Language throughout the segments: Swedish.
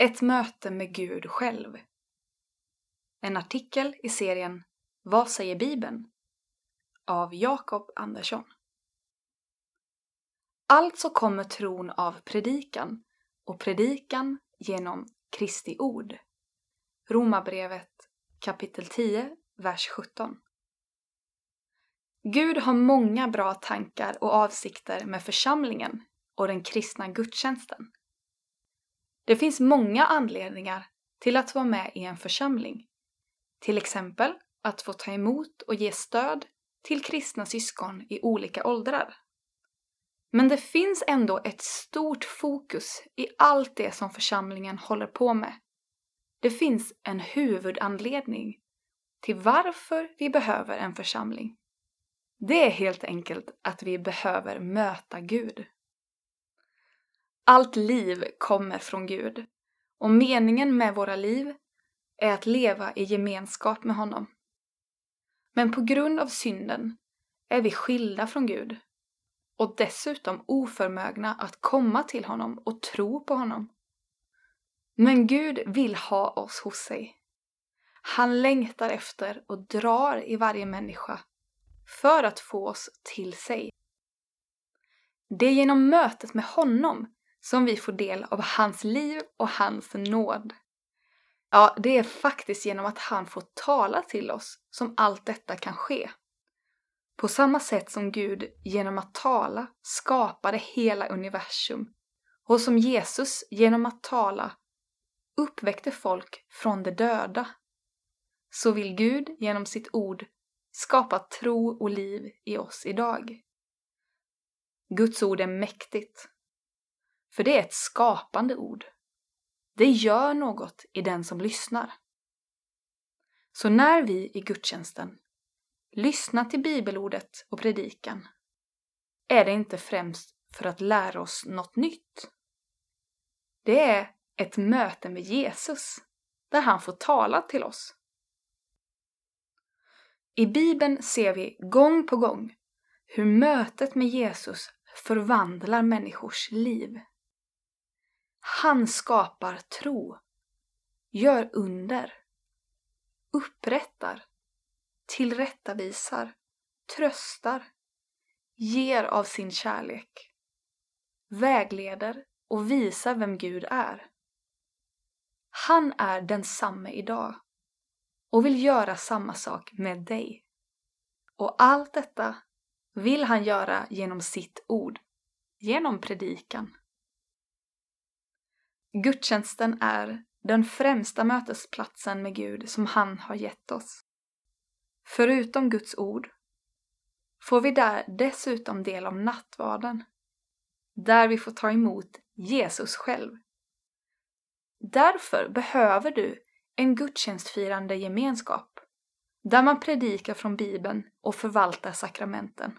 Ett möte med Gud själv. En artikel i serien Vad säger Bibeln? av Jakob Andersson. Alltså kommer tron av predikan och predikan genom Kristi ord. Romarbrevet kapitel 10, vers 17. Gud har många bra tankar och avsikter med församlingen och den kristna gudstjänsten. Det finns många anledningar till att vara med i en församling. Till exempel att få ta emot och ge stöd till kristna syskon i olika åldrar. Men det finns ändå ett stort fokus i allt det som församlingen håller på med. Det finns en huvudanledning till varför vi behöver en församling. Det är helt enkelt att vi behöver möta Gud. Allt liv kommer från Gud och meningen med våra liv är att leva i gemenskap med honom. Men på grund av synden är vi skilda från Gud och dessutom oförmögna att komma till honom och tro på honom. Men Gud vill ha oss hos sig. Han längtar efter och drar i varje människa för att få oss till sig. Det är genom mötet med honom som vi får del av hans liv och hans nåd. Ja, det är faktiskt genom att han får tala till oss som allt detta kan ske. På samma sätt som Gud genom att tala skapade hela universum och som Jesus genom att tala uppväckte folk från de döda, så vill Gud genom sitt ord skapa tro och liv i oss idag. Guds ord är mäktigt, för det är ett skapande ord. Det gör något i den som lyssnar. Så när vi i gudstjänsten lyssnar till bibelordet och predikan är det inte främst för att lära oss något nytt. Det är ett möte med Jesus där han får tala till oss. I Bibeln ser vi gång på gång hur mötet med Jesus förvandlar människors liv. Han skapar tro, gör under, upprättar, tillrättavisar, tröstar, ger av sin kärlek, vägleder och visar vem Gud är. Han är densamme idag och vill göra samma sak med dig. Och allt detta vill han göra genom sitt ord, genom predikan. Gudstjänsten är den främsta mötesplatsen med Gud som han har gett oss. Förutom Guds ord får vi där dessutom del av nattvarden, där vi får ta emot Jesus själv. Därför behöver du en gudstjänstfirande gemenskap, där man predikar från Bibeln och förvaltar sakramenten.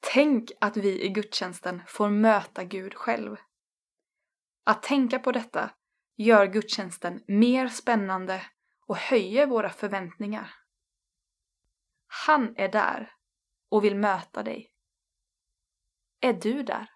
Tänk att vi i gudstjänsten får möta Gud själv. Att tänka på detta gör gudstjänsten mer spännande och höjer våra förväntningar. Han är där och vill möta dig. Är du där?